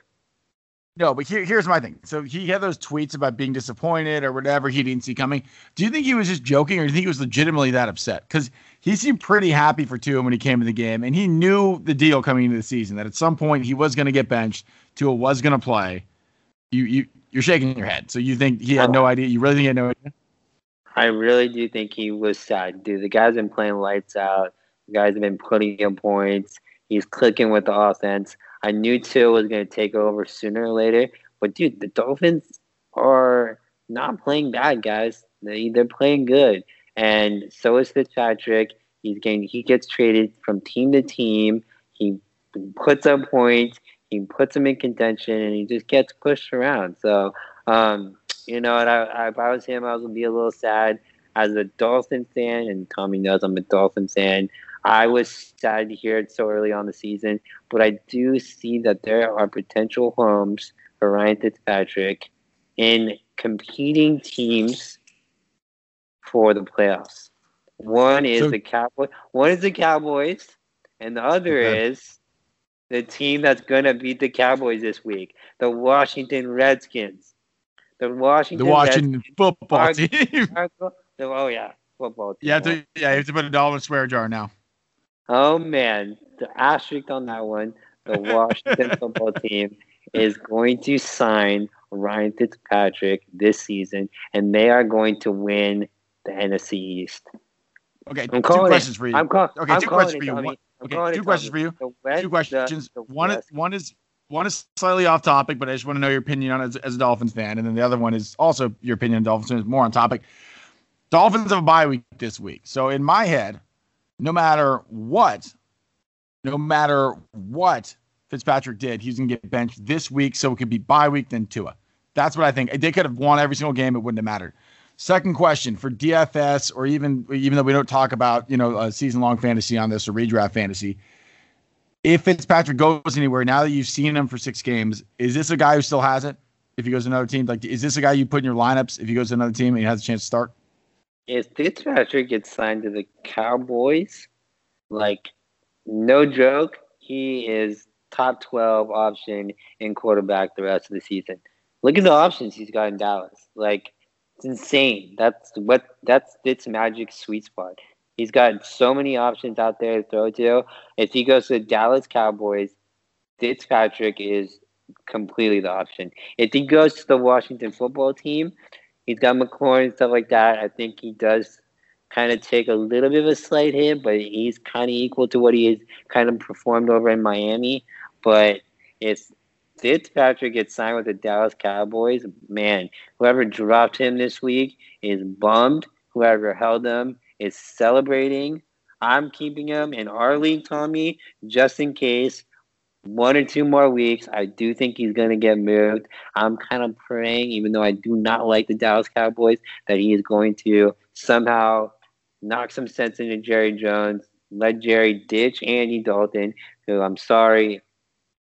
No, but here, here's my thing. So he had those tweets about being disappointed or whatever he didn't see coming. Do you think he was just joking, or do you think he was legitimately that upset? Because he seemed pretty happy for Tua when he came in the game, and he knew the deal coming into the season that at some point he was going to get benched. Tua was going to play. You, you, you're shaking your head. So you think he had no oh. idea? You really think he had no idea? I really do think he was sad, dude. The guy's been playing lights out. The guys have been putting in points. He's clicking with the offense. I knew Tua was going to take over sooner or later. But, dude, the Dolphins are not playing bad, guys. They, they're playing good. And so is Fitzpatrick. He's getting, he gets traded from team to team. He puts up points. He puts them in contention, and he just gets pushed around. So, um, you know, and I, I, if I was him, I was gonna be a little sad as a Dolphin fan, and Tommy knows I'm a Dolphin fan. I was sad to hear it so early on the season, but I do see that there are potential homes for Ryan Fitzpatrick in competing teams for the playoffs. One is So- the Cowboys. One is the Cowboys, and the other Okay. is the team that's gonna beat the Cowboys this week, the Washington Redskins. The Washington The Washington football are- team. Redskins. Oh yeah, football team. to, yeah, you have to put a dollar in swear jar now. Oh man, the asterisk on that one. The [LAUGHS] Washington football team is going to sign Ryan Fitzpatrick this season, and they are going to win the NFC East. Okay, I'm two questions it. for you. I'm, call, Okay, I'm two questions for you. One- okay, two it, questions Tommy. for you. West- Two questions. the- the one is one is one is slightly off topic, but I just want to know your opinion on it as, as a Dolphins fan, and then the other one is also your opinion on Dolphins is more on topic. Dolphins have a bye week this week, so in my head, no matter what, no matter what Fitzpatrick did, he's gonna get benched this week, so it could be bye week then Tua. That's what I think. They could have won every single game; it wouldn't have mattered. Second question for DFS, or even even though we don't talk about you know season long fantasy on this or redraft fantasy, if Fitzpatrick goes anywhere, now that you've seen him for six games, is this a guy who still has it? If he goes to another team, like is this a guy you put in your lineups if he goes to another team and he has a chance to start? If Fitzpatrick gets signed to the Cowboys, like no joke, he is top twelve option in quarterback the rest of the season. Look at the options he's got in Dallas. Like it's insane. That's what that's Fitz magic sweet spot. He's got so many options out there to throw to. If he goes to the Dallas Cowboys, Fitzpatrick is completely the option. If he goes to the Washington football team, he's got McLaurin and stuff like that. I think he does kind of take a little bit of a slight hit, but he's kind of equal to what he has kind of performed over in Miami. But if Fitzpatrick gets signed with the Dallas Cowboys, man, whoever dropped him this week is bummed. Whoever held him is celebrating. I'm keeping him in our league, Tommy, just in case. One or two more weeks, I do think he's going to get moved. I'm kind of praying, even though I do not like the Dallas Cowboys, that he is going to somehow knock some sense into Jerry Jones, let Jerry ditch Andy Dalton, who I'm sorry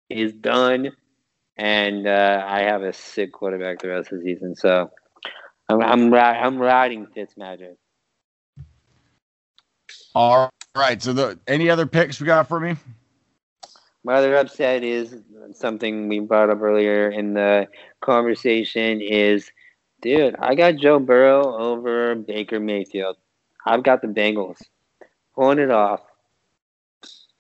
is done, and uh, I have a sick quarterback the rest of the season. So I'm I'm, I'm riding Fitzmagic. All right. So the any other picks we got for me? My other upset is something we brought up earlier in the conversation is, dude, I got Joe Burrow over Baker Mayfield. I've got the Bengals. Pulling it off.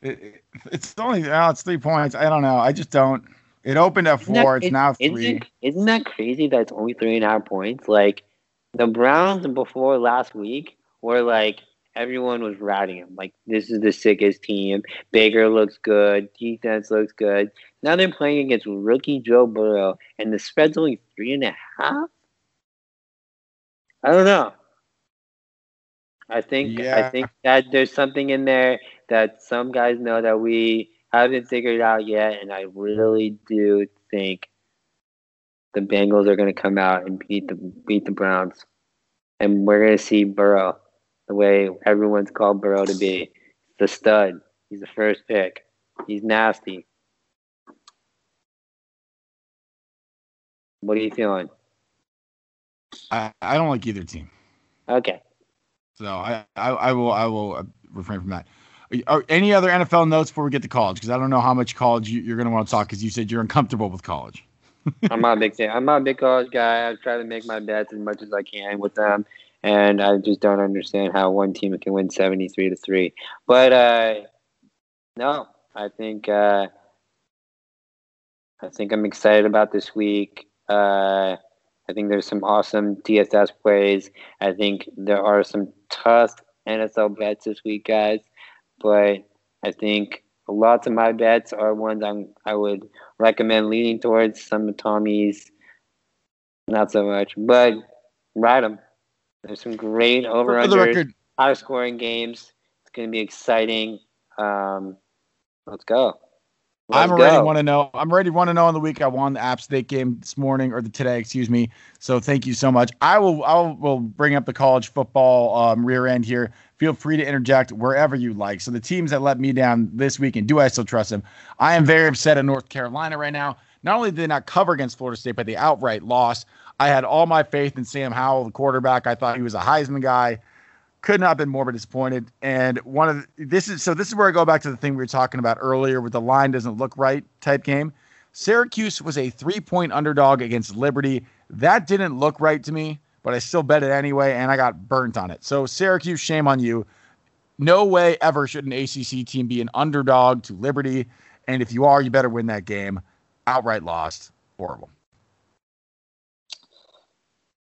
It, it- it's only oh, it's three points. I don't know. I just don't. It opened at Isn't that- four. It's it- now Isn't, three. it, isn't that crazy that it's only three and a half points? Like, the Browns before last week were like everyone was riding him. Like this is the sickest team. Baker looks good. Defense looks good. Now they're playing against rookie Joe Burrow, and the spread's only three and a half. I don't know. I think Yeah. I think that there's something in there that some guys know that we haven't figured out yet, and I really do think the Bengals are going to come out and beat the beat the Browns, and we're going to see Burrow the way everyone's called Burrow to be, the stud. He's the first pick. He's nasty. What are you feeling? I, I don't like either team. Okay. So I, I, I will I will uh, refrain from that. Are, any other NFL notes before we get to college? Because I don't know how much college you, you're going to want to talk because you said you're uncomfortable with college. [LAUGHS] I'm not a big fan. I'm not a big college guy. I try to make my bets as much as I can with them, and I just don't understand how one team can win 73 to three. But uh, no, I think uh, I think I'm excited about this week. Uh, I think there's some awesome DFS plays. I think there are some tough NFL bets this week, guys. But I think lots of my bets are ones I'm, I would recommend leaning towards. Some of Tommy's, not so much, but ride them. There's some great over under high scoring games. It's going to be exciting. Um, let's go. Let's I'm already go. want to know. I'm ready want to know on the week I won the App State game this morning or the today, excuse me. So thank you so much. I will I will, will bring up the college football um, rear end here. Feel free to interject wherever you like. So the teams that let me down this week, and do I still trust them? I am very upset at North Carolina right now. Not only did they not cover against Florida State, but they outright lost. I had all my faith in Sam Howell, the quarterback. I thought he was a Heisman guy could not have been more disappointed. And one of the, this is so this is where I go back to the thing we were talking about earlier with the line doesn't look right type game. Syracuse was a three point underdog against Liberty. That didn't look right to me, but I still bet it anyway, and I got burnt on it. So Syracuse, shame on you. No way ever should an ACC team be an underdog to Liberty, and if you are, you better win that game. Outright lost, horrible.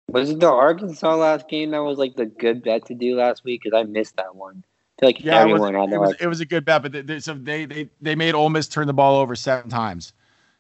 Was it the Arkansas last game that was like the good bet to do last week? Because I missed that one. I feel like Yeah, it was, everyone had it, was, it was a good bet, but they, they, so they they they made Ole Miss turn the ball over seven times.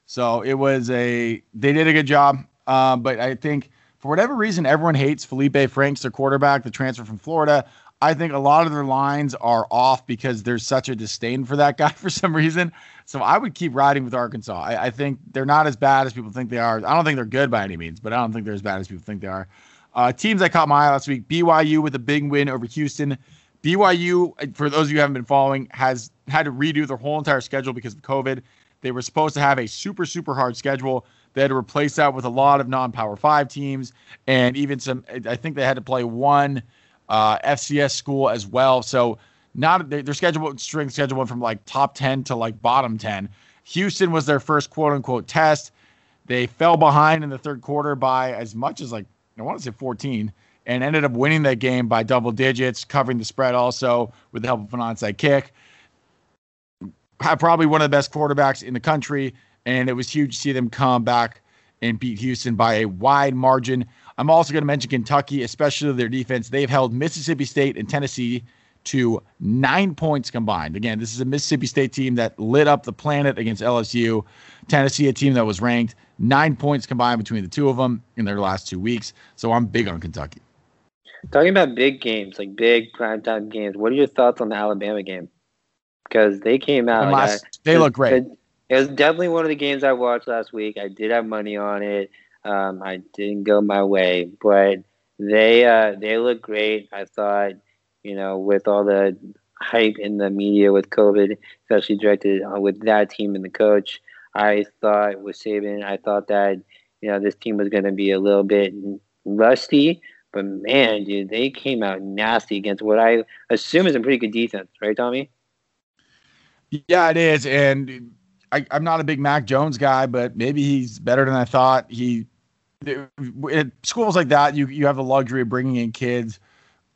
So it was a they did a good job. Um, but I think for whatever reason, everyone hates Felipe Franks, their quarterback, the transfer from Florida. I think a lot of their lines are off because there's such a disdain for that guy [LAUGHS] for some reason. So I would keep riding with Arkansas. I, I think they're not as bad as people think they are. I don't think they're good by any means, but I don't think they're as bad as people think they are. Uh, teams I caught my eye last week: BYU with a big win over Houston. BYU, for those of you who haven't been following, has had to redo their whole entire schedule because of COVID. They were supposed to have a super, super hard schedule. They had to replace that with a lot of non Power Five teams and even some, I think they had to play one uh, FCS school as well. So, not their, schedule, strength schedule went from like top 10 to like bottom 10. Houston was their first quote unquote test. They fell behind in the third quarter by as much as like, I want to say 14 and ended up winning that game by double digits, covering the spread also with the help of an onside kick. Had probably one of the best quarterbacks in the country, and it was huge to see them come back and beat Houston by a wide margin. I'm also going to mention Kentucky, especially their defense. They've held Mississippi State and Tennessee to nine points combined. Again, this is a Mississippi State team that lit up the planet against LSU. Tennessee, a team that was ranked nine points combined between the two of them in their last two weeks. So I'm big on Kentucky. Talking about big games, like big primetime games, what are your thoughts on the Alabama game? Because they came out. Like, last- I- they look great. It, it was definitely one of the games I watched last week. I did have money on it. Um, I didn't go my way, but they uh, they look great. I thought, you know, with all the hype in the media with COVID, especially directed uh, with that team and the coach, I thought with Saban, I thought that you know this team was going to be a little bit rusty. But man, dude, they came out nasty against what I assume is a pretty good defense, right, Tommy? Yeah, it is. And I, I'm not a big Mac Jones guy, but maybe he's better than I thought. He at schools like that, you you have the luxury of bringing in kids,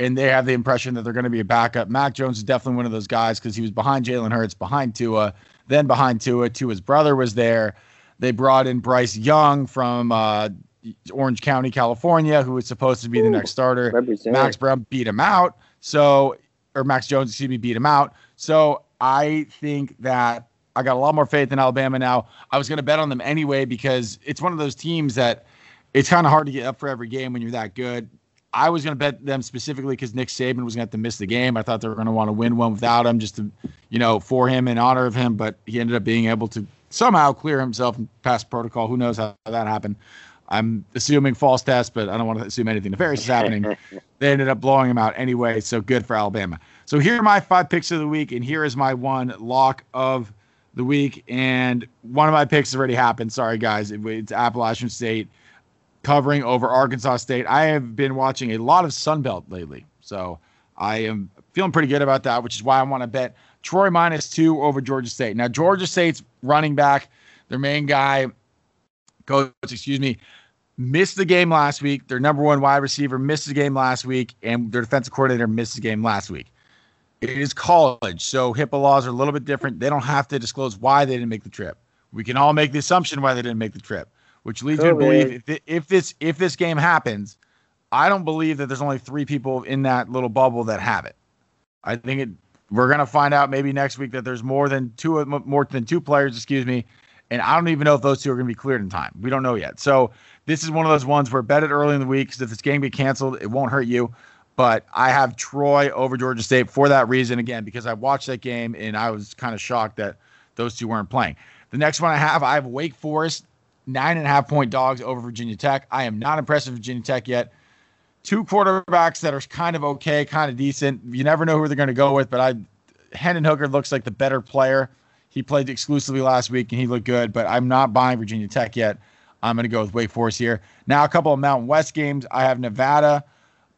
and they have the impression that they're going to be a backup. Mac Jones is definitely one of those guys because he was behind Jalen Hurts, behind Tua, then behind Tua. Tua's brother was there. They brought in Bryce Young from uh, Orange County, California, who was supposed to be the next starter. Max Brown beat him out. So or Mac Jones, excuse me, beat him out. So I think that I got a lot more faith in Alabama now. I was going to bet on them anyway because it's one of those teams that it's kind of hard to get up for every game when you're that good. I was going to bet them specifically because Nick Saban was going to have to miss the game. I thought they were going to want to win one without him, just to, you know, for him in honor of him. But he ended up being able to somehow clear himself and pass protocol. Who knows how that happened? I'm assuming false test, but I don't want to assume anything nefarious is happening. [LAUGHS] they ended up blowing him out anyway, so good for Alabama. So here are my five picks of the week, and here is my one lock of the week. And one of my picks already happened. Sorry, guys. It, it's Appalachian State covering over Arkansas State. I have been watching a lot of Sunbelt lately, so I am feeling pretty good about that, which is why I want to bet Troy minus two over Georgia State. Now, Georgia State's running back, their main guy, coach, excuse me, missed the game last week. Their number one wide receiver missed the game last week, and their defensive coordinator missed the game last week. It is college, so HIPAA laws are a little bit different. They don't have to disclose why they didn't make the trip. We can all make the assumption why they didn't make the trip which leads me to believe if, if this if this game happens, I don't believe that there's only three people in that little bubble that have it. I think it. We're gonna find out maybe next week that there's more than two more than two players. Excuse me, and I don't even know if those two are gonna be cleared in time. We don't know yet. So this is one of those ones where bet it early in the week because if this game get canceled, it won't hurt you. But I have Troy over Georgia State for that reason again because I watched that game and I was kind of shocked that those two weren't playing. The next one I have, I have Wake Forest nine and a half point dogs over Virginia Tech. I am not impressed with Virginia Tech yet. Two quarterbacks that are kind of okay, kind of decent. You never know who they're going to go with, but I Hendon Hooker looks like the better player. He played exclusively last week and he looked good, but I'm not buying Virginia Tech yet. I'm going to go with Wake Forest here. Now, a couple of Mountain West games. I have Nevada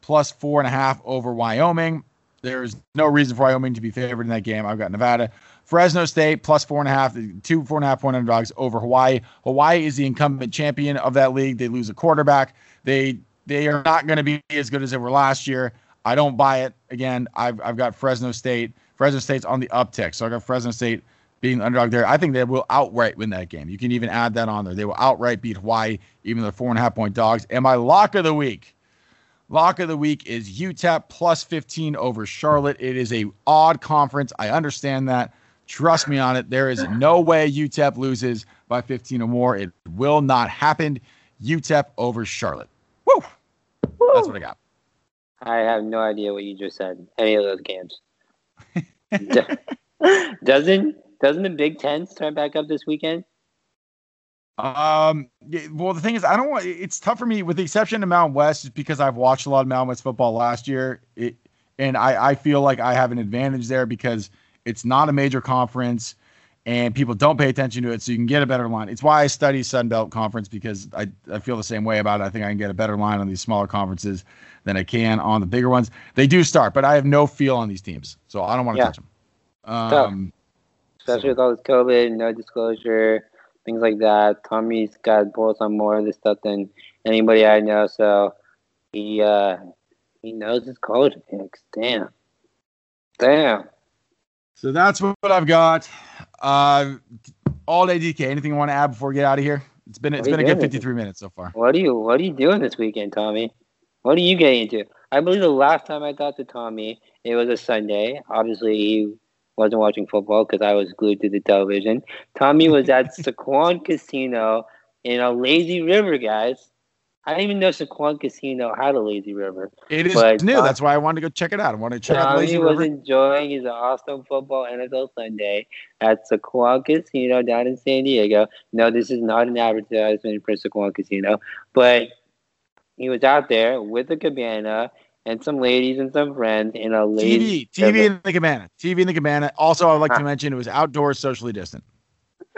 plus four and a half over Wyoming. There's no reason for Wyoming to be favored in that game. I've got Nevada. Fresno State plus four and a half, two four and a half point underdogs over Hawaii. Hawaii is the incumbent champion of that league. They lose a quarterback. They they are not going to be as good as they were last year. I don't buy it. Again, I've I've got Fresno State. Fresno State's on the uptick, so I got Fresno State being the underdog there. I think they will outright win that game. You can even add that on there. They will outright beat Hawaii, even the four and a half point dogs. And my lock of the week, lock of the week is UTEP plus 15 over Charlotte. It is a odd conference. I understand that. Trust me on it. There is no way UTEP loses by 15 or more. It will not happen. UTEP over Charlotte. Woo! Woo! That's what I got. I have no idea what you just said. Any of those games. [LAUGHS] doesn't doesn't the Big Ten start back up this weekend? Um. Well, the thing is, I don't want. It's tough for me, with the exception of Mountain West, just because I've watched a lot of Mountain West football last year. It, and I I feel like I have an advantage there because it's not a major conference and people don't pay attention to it, so you can get a better line. It's why I study Sun Belt Conference because I, I feel the same way about it. I think I can get a better line on these smaller conferences than I can on the bigger ones. They do start, but I have no feel on these teams, so I don't want to yeah. touch them. Um, Especially with all this COVID, no disclosure, things like that. Tommy's got balls on more of this stuff than anybody I know, so he uh, he knows his college picks. Damn, damn. So that's what I've got. Uh, all day DK. Anything you want to add before we get out of here? It's been it's been a good 53 minutes so far. What are you What are you doing this weekend, Tommy? What are you getting into? I believe the last time I talked to Tommy, it was a Sunday. Obviously, he wasn't watching football because I was glued to the television. Tommy was at [LAUGHS] Sycuan Casino in a lazy river, guys. I didn't even know Sycuan Casino had a lazy river. It is new. That's why I wanted to go check it out. I wanted to check Tommy out lazy was river. enjoying his awesome football NFL Sunday at Sycuan Casino down in San Diego. No, this is not an advertisement for Sycuan Casino, but he was out there with a cabana and some ladies and some friends in a lazy TV, TV in the cabana, TV in the cabana. Also, I'd like to ah. mention it was outdoors, socially distant.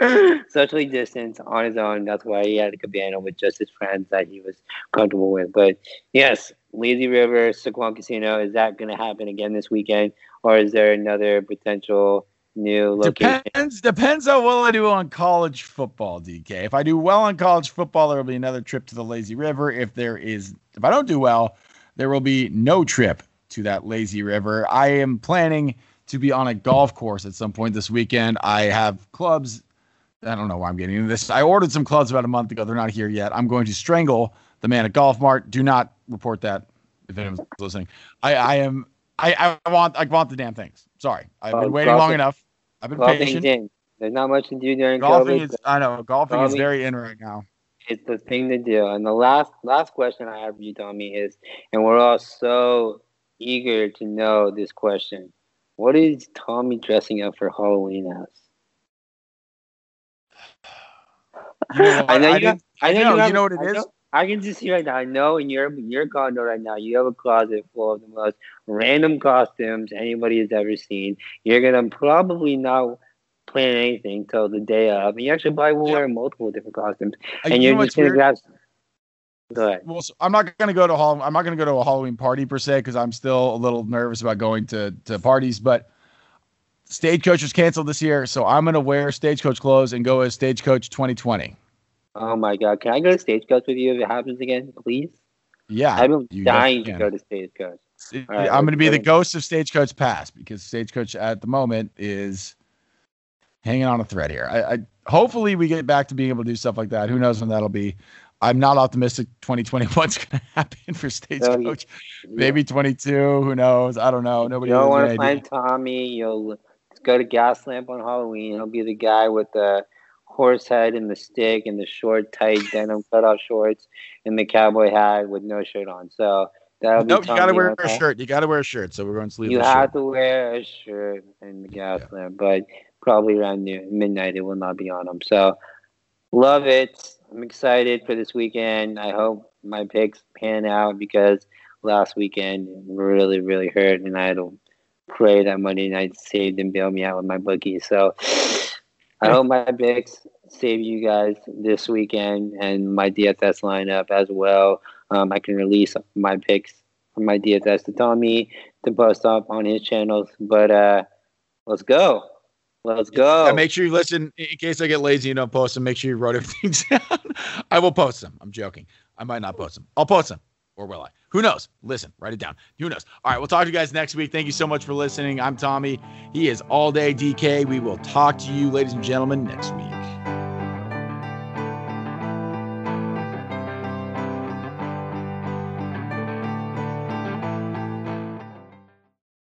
[LAUGHS] socially distanced on his own. That's why he had a cabana with just his friends that he was comfortable with. But yes, Lazy River, Sycuan Casino, is that going to happen again this weekend? Or is there another potential new location? Depends, depends how well I do on college football, DK. If I do well on college football, there will be another trip to the Lazy River. If there is, if I don't do well, there will be no trip to that Lazy River. I am planning to be on a golf course at some point this weekend. I have clubs I don't know why I'm getting into this. I ordered some clubs about a month ago. They're not here yet. I'm going to strangle the man at Golf Mart. Do not report that if anyone's listening. I, I am I, I want I want the damn things. Sorry, I've been uh, waiting long enough. I've been patient. In. There's not much to do during golfing COVID. Is, I know golfing, golfing is very in right now. It's the thing to do. And the last last question I have for you, Tommy, is, and we're all so eager to know this question. What is Tommy dressing up for Halloween as? You know I know I, you. Have, I know, you know, you, have, you know what it I is. Know, I can just see right now. I know in your your condo right now, you have a closet full of the most random costumes anybody has ever seen. You're gonna probably not plan anything till the day of, and you actually probably will Yeah. wear multiple different costumes, Uh, and you you're know just gonna weird? grab. Go ahead. Well, so I'm not gonna go to hall. I'm not gonna go to a Halloween party per se because I'm still a little nervous about going to to parties. But Stagecoach was canceled this year, so I'm gonna wear Stagecoach clothes and go as Stagecoach 2020. Oh my god, can I go to Stagecoach with you if it happens again, please? Yeah, I've been you dying to go to Stagecoach. Right, I'm going to be the ghost of Stagecoach Past because Stagecoach at the moment is hanging on a thread here. I, I hopefully we get back to being able to do stuff like that. Who knows when that'll be? I'm not optimistic 2021's going to happen for Stagecoach. Maybe 22. Who knows? I don't know. Nobody You don't want to find Tommy. You'll go to Gaslamp on Halloween. He'll be the guy with the horse head and the stick and the short, tight denim cutoff shorts and the cowboy hat with no shirt on. So that'll be Nope, you got to wear a shirt. You got to wear a shirt. So we're going sleeveless. You shirt. have to wear a shirt in the Gaslamp, but probably around noon, midnight it will not be on him. So love it. I'm excited for this weekend. I hope my picks pan out because last weekend really, really hurt, and I had to pray that Monday night saved and bailed me out with my bookie. So I hope my picks save you guys this weekend and my DFS lineup as well. Um, I can release my picks from my DFS to Tommy to post up on his channels. But uh, let's go. Let's go. Yeah, make sure you listen in case I get lazy and don't post them. Make sure you wrote everything [LAUGHS] down. I will post them. I'm joking. I might not post them. I'll post them. Or will I? Who knows? Listen, write it down. Who knows? All right, we'll talk to you guys next week. Thank you so much for listening. I'm Tommy. He is All Day DK. We will talk to you, ladies and gentlemen, next week.